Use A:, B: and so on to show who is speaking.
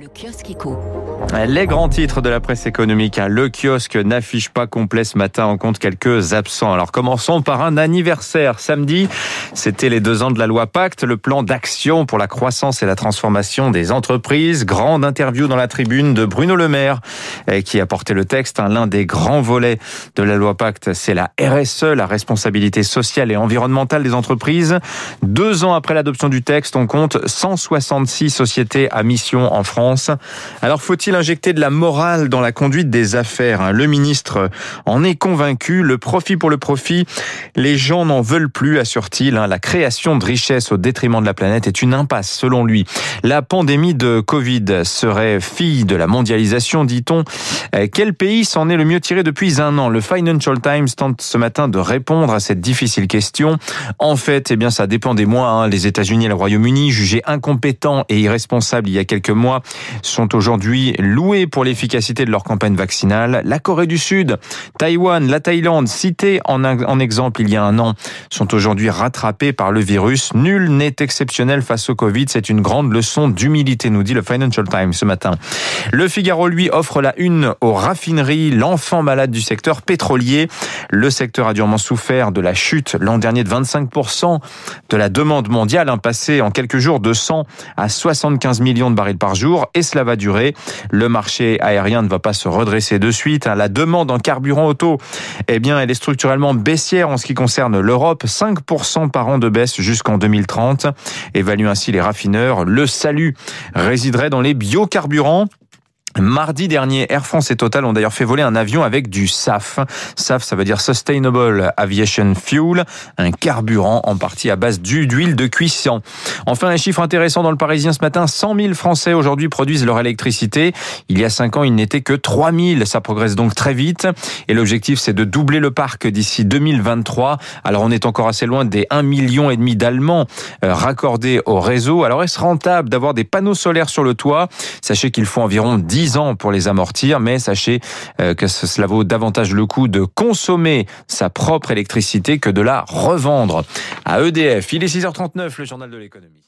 A: Le kiosque éco.
B: Les grands titres de la presse économique. hein. Le kiosque n'affiche pas complet ce matin. On compte quelques absents. Alors commençons par un anniversaire. Samedi, c'était les deux ans de la loi Pacte, le plan d'action pour la croissance et la transformation des entreprises. Grande interview dans la tribune de Bruno Le Maire eh, qui a porté le texte. hein. L'un des grands volets de la loi Pacte, c'est la RSE, la responsabilité sociale et environnementale des entreprises. Deux ans après l'adoption du texte, on compte 166 sociétés à mission en France. Alors faut-il injecter de la morale dans la conduite des affaires hein? Le ministre en est convaincu. Le profit pour le profit, les gens n'en veulent plus, assure-t-il. hein. La création de richesses au détriment de la planète est une impasse, selon lui. La pandémie de Covid serait fille de la mondialisation, dit-on. Euh, Quel pays s'en est le mieux tiré depuis un an? Le Financial Times tente ce matin de répondre à cette difficile question. En fait, eh bien, ça dépend des mois. hein. Les États-Unis et le Royaume-Uni, jugés incompétents et irresponsables il y a quelques mois, sont aujourd'hui loués pour l'efficacité de leur campagne vaccinale. La Corée du Sud, Taïwan, la Thaïlande, cités en, exemple il y a un an, sont aujourd'hui rattrapés par le virus. Nul n'est exceptionnel face au Covid. C'est une grande leçon d'humilité, nous dit le Financial Times ce matin. Le Figaro, lui, offre la une aux raffineries, l'enfant malade du secteur pétrolier. Le secteur a durement souffert de la chute l'an dernier de 25% de la demande mondiale, un passé en quelques jours de 100 à 75 millions de barils par jour, et cela va durer. Le marché aérien ne va pas se redresser de suite. hein. La demande en carburant auto, eh bien, elle est structurellement baissière en ce qui concerne l'Europe, 5% par an de baisse jusqu'en 2030. Évalue ainsi les raffineurs. Le salut résiderait dans les biocarburants. Mardi dernier, Air France et Total ont d'ailleurs fait voler un avion avec du SAF. SAF, ça veut dire Sustainable Aviation Fuel, un carburant en partie à base d'huile de cuisson. Enfin, un chiffre intéressant dans le Parisien ce matin, 100 000 Français aujourd'hui produisent leur électricité. Il y a 5 ans, il n'était que 3 000. Ça progresse donc très vite. Et l'objectif, c'est de doubler le parc d'ici 2023. Alors, on est encore assez loin des 1,5 million d'Allemands euh, raccordés au réseau. Alors, est-ce rentable d'avoir des panneaux solaires sur le toit? Sachez qu'il faut environ 10 ans pour les amortir, mais sachez euh, que cela vaut davantage le coup de consommer sa propre électricité que de la revendre à EDF. Il est 6h39, le journal de l'économie.